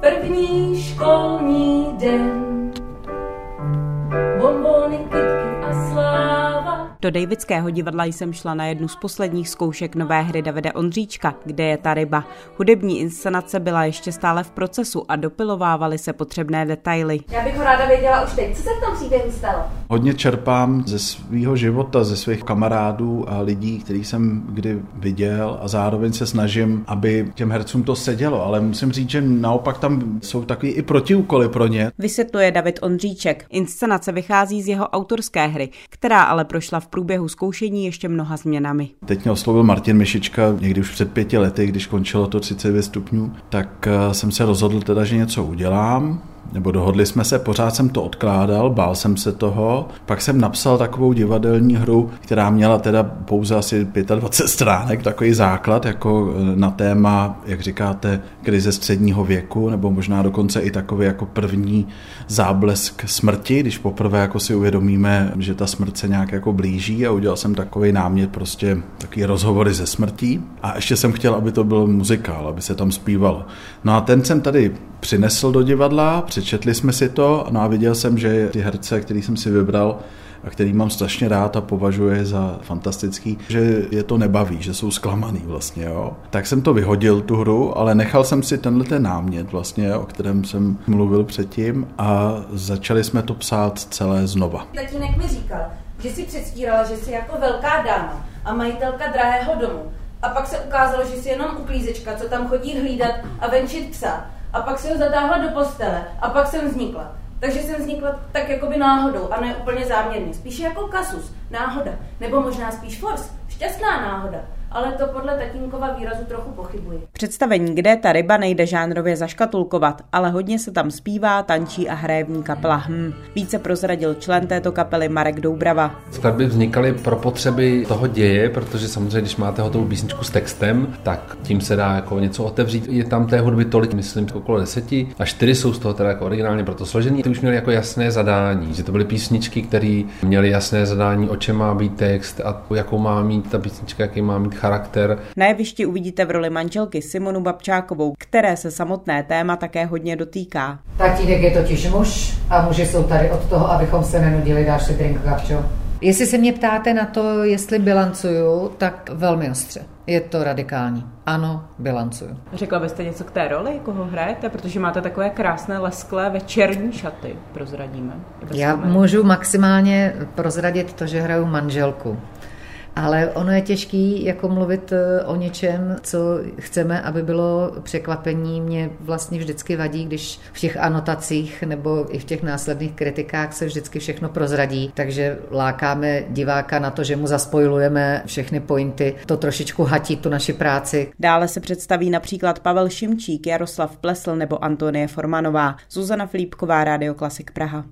První školní den. Bombony, kytky a sláva. Do Davidského divadla jsem šla na jednu z posledních zkoušek nové hry Davida Ondříčka, kde je ta ryba. Hudební inscenace byla ještě stále v procesu a dopilovávaly se potřebné detaily. Já bych ho ráda věděla už teď. Co se v tom příběhu stalo? Hodně čerpám ze svého života, ze svých kamarádů a lidí, kterých jsem kdy viděl a zároveň se snažím, aby těm hercům to sedělo, ale musím říct, že naopak tam jsou takový i protiúkoly pro ně. Vysvětluje David Ondříček. Inscenace vychází z jeho autorské hry, která ale prošla v průběhu zkoušení ještě mnoha změnami. Teď mě oslovil Martin Mišička někdy už před pěti lety, když končilo to 32 stupňů, tak eh, jsem se rozhodl teda, že něco udělám nebo dohodli jsme se, pořád jsem to odkládal, bál jsem se toho. Pak jsem napsal takovou divadelní hru, která měla teda pouze asi 25 stránek, takový základ jako e, na téma, jak říkáte, krize středního věku, nebo možná dokonce i takový jako první záblesk smrti, když poprvé jako si uvědomíme, že ta smrt se nějak jako blíží a udělal jsem takový námět, prostě takový rozhovory ze smrtí. A ještě jsem chtěl, aby to byl muzikál, aby se tam zpívalo. No a ten jsem tady přinesl do divadla, přečetli jsme si to no a viděl jsem, že ty herce, který jsem si vybral, a který mám strašně rád a považuje za fantastický, že je to nebaví, že jsou zklamaný vlastně, jo. Tak jsem to vyhodil, tu hru, ale nechal jsem si tenhle ten námět vlastně, o kterém jsem mluvil předtím a začali jsme to psát celé znova. Tatínek mi říkal, že si předstírala, že jsi jako velká dáma a majitelka drahého domu. A pak se ukázalo, že jsi jenom uklízečka, co tam chodí hlídat a venčit psa a pak jsem ho zatáhla do postele a pak jsem vznikla. Takže jsem vznikla tak jakoby náhodou a ne úplně záměrně. Spíše jako kasus, náhoda. Nebo možná spíš force, šťastná náhoda ale to podle tatínkova výrazu trochu pochybuji. Představení, kde ta ryba nejde žánrově zaškatulkovat, ale hodně se tam zpívá, tančí a hraje v ní kapela Hm. Více prozradil člen této kapely Marek Doubrava. Skladby vznikaly pro potřeby toho děje, protože samozřejmě, když máte hotovou písničku s textem, tak tím se dá jako něco otevřít. Je tam té hudby tolik, myslím, okolo deseti a čtyři jsou z toho teda jako originálně proto složený. Ty už měli jako jasné zadání, že to byly písničky, které měly jasné zadání, o čem má být text a jakou má mít ta písnička, jaký má mít charakter. Na jevišti uvidíte v roli manželky Simonu Babčákovou, které se samotné téma také hodně dotýká. Tatínek je totiž muž a muži jsou tady od toho, abychom se nenudili, dáš si drink, Gabčo. Jestli se mě ptáte na to, jestli bilancuju, tak velmi ostře. Je to radikální. Ano, bilancuju. Řekla byste něco k té roli, koho hrajete? Protože máte takové krásné lesklé večerní šaty, prozradíme. Já můžu maximálně prozradit to, že hraju manželku. Ale ono je těžký jako mluvit eh, o něčem, co chceme, aby bylo překvapení. Mě vlastně vždycky vadí, když v těch anotacích nebo i v těch následných kritikách se vždycky všechno prozradí, takže lákáme diváka na to, že mu zaspojujeme všechny pointy. To trošičku hatí tu naši práci. Dále se představí například Pavel Šimčík, Jaroslav Plesl nebo Antonie Formanová. Zuzana Filipková, Rádio Klasik Praha.